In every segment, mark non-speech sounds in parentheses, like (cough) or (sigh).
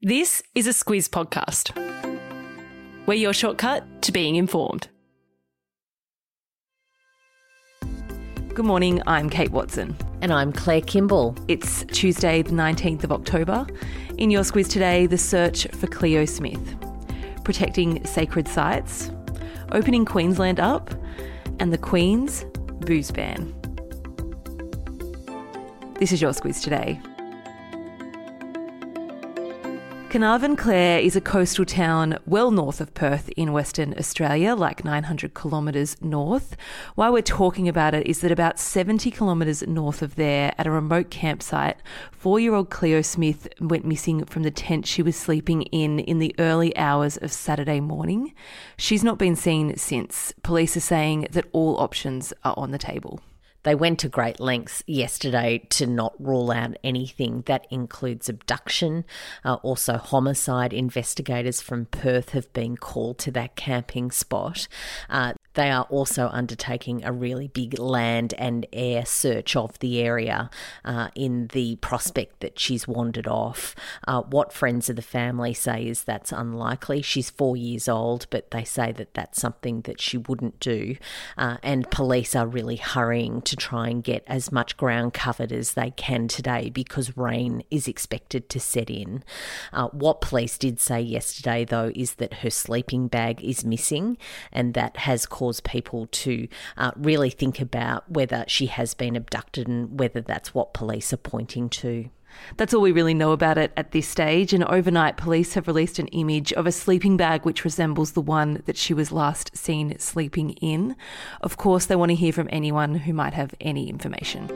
This is a Squiz podcast. We're your shortcut to being informed. Good morning, I'm Kate Wilson. And I'm Claire Kimball. It's Tuesday, the 19th of October. In your Squiz today, the search for Cleo Smith, protecting sacred sites, opening Queensland up, and the Queen's booze ban. This is your Squiz today. Carnarvon Clare is a coastal town well north of Perth in Western Australia, like 900 kilometres north. Why we're talking about it is that about 70 kilometres north of there, at a remote campsite, four year old Cleo Smith went missing from the tent she was sleeping in in the early hours of Saturday morning. She's not been seen since. Police are saying that all options are on the table. They went to great lengths yesterday to not rule out anything. That includes abduction. Uh, also, homicide investigators from Perth have been called to that camping spot. Uh, they are also undertaking a really big land and air search of the area uh, in the prospect that she's wandered off. Uh, what friends of the family say is that's unlikely. She's four years old, but they say that that's something that she wouldn't do. Uh, and police are really hurrying to try and get as much ground covered as they can today because rain is expected to set in. Uh, what police did say yesterday, though, is that her sleeping bag is missing, and that has caused cause people to uh, really think about whether she has been abducted and whether that's what police are pointing to. That's all we really know about it at this stage. And overnight, police have released an image of a sleeping bag which resembles the one that she was last seen sleeping in. Of course, they want to hear from anyone who might have any information.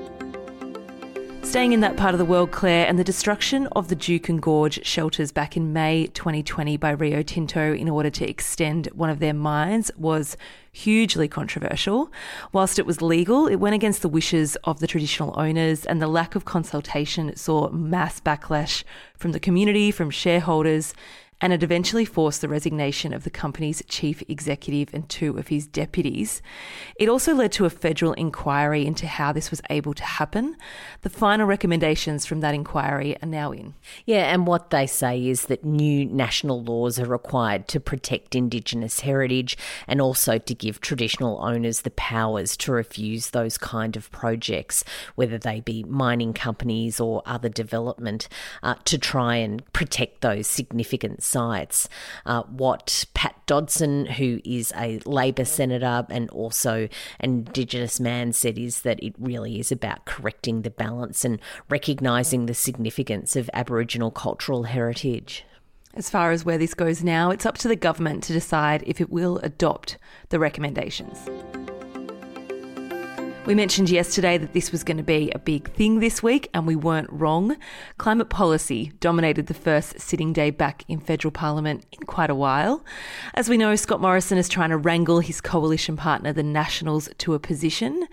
Staying in that part of the world, Clare, and the destruction of the Juukan Gorge shelters back in May 2020 by Rio Tinto in order to extend one of their mines was hugely controversial. Whilst it was legal, it went against the wishes of the traditional owners, and the lack of consultation saw mass backlash from the community, from shareholders, and it eventually forced the resignation of the company's chief executive and two of his deputies. It also led to a federal inquiry into how this was able to happen. The final recommendations from that inquiry are now in. Yeah, and what they say is that new national laws are required to protect Indigenous heritage and also to give traditional owners the powers to refuse those kind of projects, whether they be mining companies or other development, uh, to try and protect those significant sites. Uh, what Pat Dodson, who is a Labor senator and also an Indigenous man, said is that it really is about correcting the balance and recognising the significance of Aboriginal cultural heritage. As far as where this goes now, it's up to the government to decide if it will adopt the recommendations. We mentioned yesterday that this was going to be a big thing this week, and we weren't wrong. Climate policy dominated the first sitting day back in federal parliament in quite a while. As we know, Scott Morrison is trying to wrangle his coalition partner, the Nationals, to a position.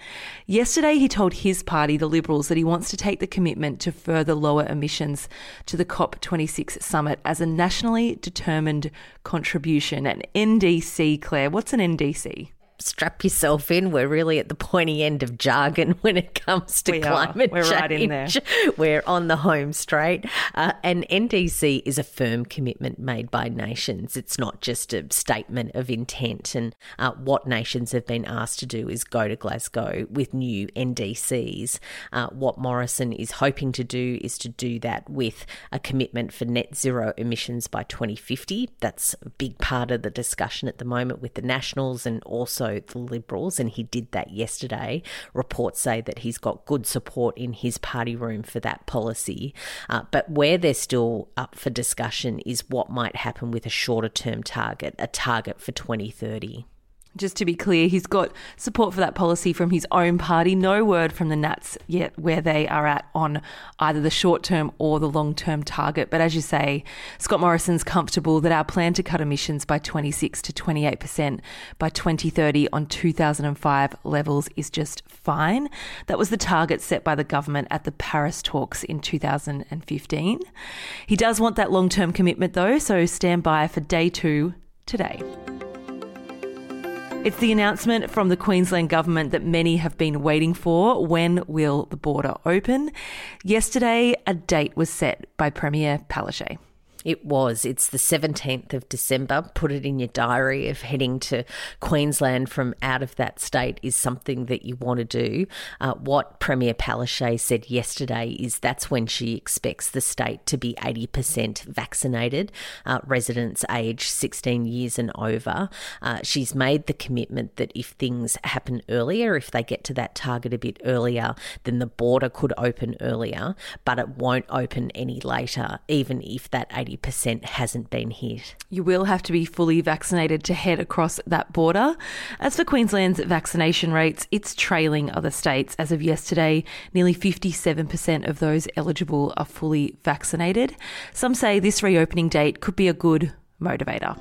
Yesterday, he told his party, the Liberals, that he wants to take the commitment to further lower emissions to the COP26 summit as a nationally determined contribution. An NDC, Claire, what's an NDC? Strap yourself in. We're really at the pointy end of jargon (laughs) when it comes to we climate. We're change. right in there. (laughs) We're on the home straight. Uh, and NDC is a firm commitment made by nations. It's not just a statement of intent. And uh, what nations have been asked to do is go to Glasgow with new NDCs. Uh, what Morrison is hoping to do is to do that with a commitment for net zero emissions by 2050. That's a big part of the discussion at the moment with the Nationals and also the Liberals, and he did that yesterday. Reports say that he's got good support in his party room for that policy. Uh, but where they're still up for discussion is what might happen with a shorter term target, a target for 2030. Just to be clear, he's got support for that policy from his own party. No word from the Nats yet where they are at on either the short term or the long term target. But as you say, Scott Morrison's comfortable that our plan to cut emissions by 26 to 28% by 2030 on 2005 levels is just fine. That was the target set by the government at the Paris talks in 2015. He does want that long term commitment though, so stand by for day two today. It's the announcement from the Queensland government that many have been waiting for. When will the border open? Yesterday, a date was set by Premier Palaszczuk. It was. It's the 17th of December. Put it in your diary if heading to Queensland from out of that state is something that you want to do. Uh, what Premier Palaszczuk said yesterday is that's when she expects the state to be 80% vaccinated, uh, residents aged 16 years and over. Uh, she's made the commitment that if things happen earlier, if they get to that target a bit earlier, then the border could open earlier, but it won't open any later, even if that 80 80% hasn't been hit. You will have to be fully vaccinated to head across that border. As for Queensland's vaccination rates, it's trailing other states. As of yesterday, nearly 57% of those eligible are fully vaccinated. Some say this reopening date could be a good motivator.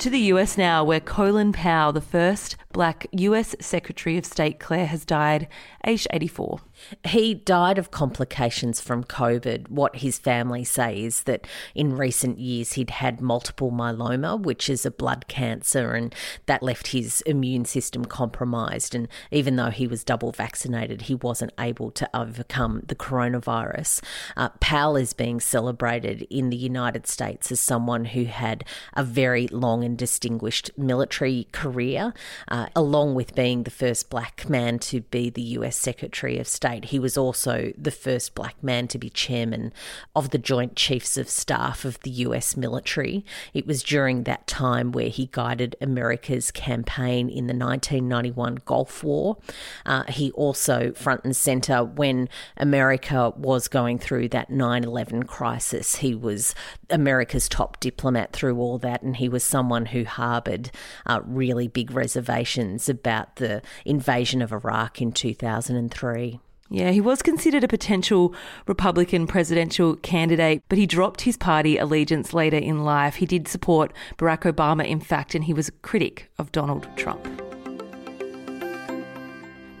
To the US now, where Colin Powell, the first black US Secretary of State, Claire, has died, aged 84. He died of complications from COVID. What his family say is that in recent years he'd had multiple myeloma, which is a blood cancer, and that left his immune system compromised. And even though he was double vaccinated, he wasn't able to overcome the coronavirus. Uh, Powell is being celebrated in the United States as someone who had a very long and distinguished military career, uh, along with being the first black man to be the US Secretary of State state, he was also the first black man to be chairman of the Joint Chiefs of Staff of the US military. It was during that time where he guided America's campaign in the 1991 Gulf War. Uh, he also, front and centre, when America was going through that 9 11 crisis, he was America's top diplomat through all that, and he was someone who harboured uh, really big reservations about the invasion of Iraq in 2003. Yeah, he was considered a potential Republican presidential candidate, but he dropped his party allegiance later in life. He did support Barack Obama, in fact, and he was a critic of Donald Trump.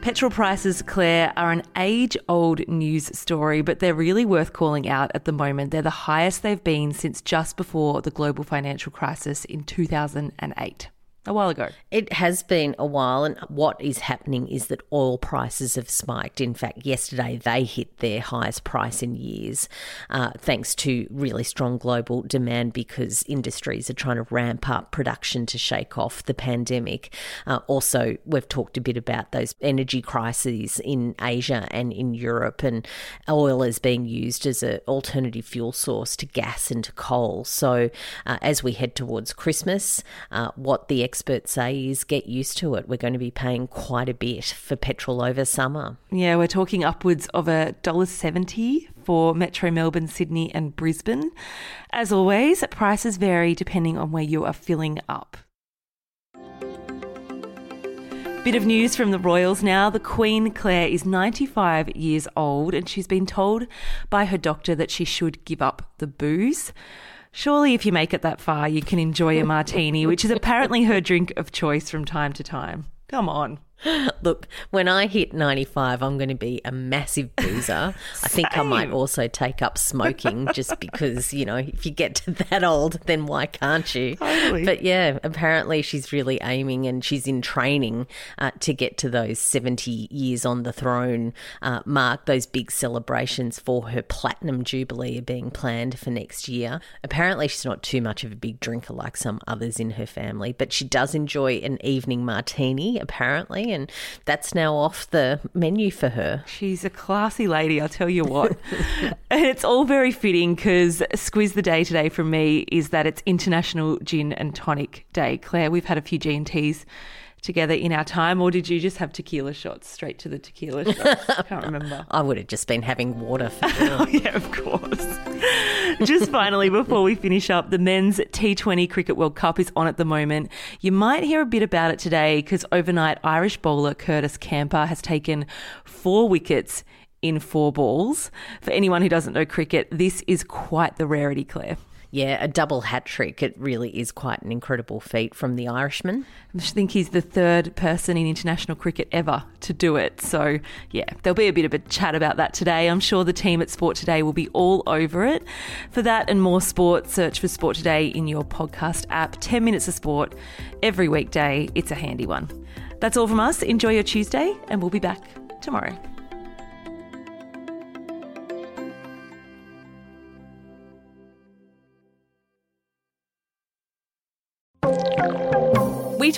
Petrol prices, Claire, are an age old news story, but they're really worth calling out at the moment. They're the highest they've been since just before the global financial crisis in 2008 a while ago. It has been a while, and what is happening is that oil prices have spiked. In fact, yesterday they hit their highest price in years, uh, thanks to really strong global demand because industries are trying to ramp up production to shake off the pandemic. Uh, also, we've talked a bit about those energy crises in Asia and in Europe, and oil is being used as an alternative fuel source to gas and to coal. So, uh, as we head towards Christmas, uh, what the experts say is get used to it. We're going to be paying quite a bit for petrol over summer. Yeah, we're talking upwards of a dollar seventy for Metro Melbourne, Sydney, and Brisbane. As always, prices vary depending on where you are filling up. Bit of news from the Royals now. The Queen Claire is 95 years old and she's been told by her doctor that she should give up the booze. Surely, if you make it that far, you can enjoy a martini, which is apparently her drink of choice from time to time. Come on. (laughs) Look, when I hit 95, I'm going to be a massive boozer. I think I might also take up smoking just because, you know, if you get to that old, then why can't you? Totally. But yeah, apparently she's really aiming and she's in training uh, to get to those 70 years on the throne uh, mark. Those big celebrations for her platinum jubilee are being planned for next year. Apparently, she's not too much of a big drinker like some others in her family, but she does enjoy an evening martini, apparently and that's now off the menu for her. She's a classy lady, I'll tell you what. (laughs) and it's all very fitting because squiz the day today from me is that it's International Gin and Tonic Day. Claire, we've had a few G&Ts together in our time, or did you just have tequila shots straight to the tequila shots? I (laughs) can't remember. I would have just been having water for (laughs) oh, yeah, of course. just finally, before we finish up, the men's T20 Cricket World Cup is on at the moment. You might hear a bit about it today because overnight Irish bowler Curtis Campher has taken four wickets in four balls. For anyone who doesn't know cricket, this is quite the rarity, Claire. Yeah, a double hat trick. It really is quite an incredible feat from the Irishman. I think he's the third person in international cricket ever to do it. So, yeah, there'll be a bit of a chat about that today. I'm sure the team at Sport Today will be all over it. For that and more sport, search for Sport Today in your podcast app. 10 minutes of sport every weekday. It's a handy one. That's all from us. Enjoy your Tuesday, and we'll be back tomorrow.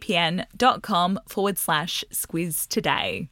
nordvpn.com forward slash squiz today.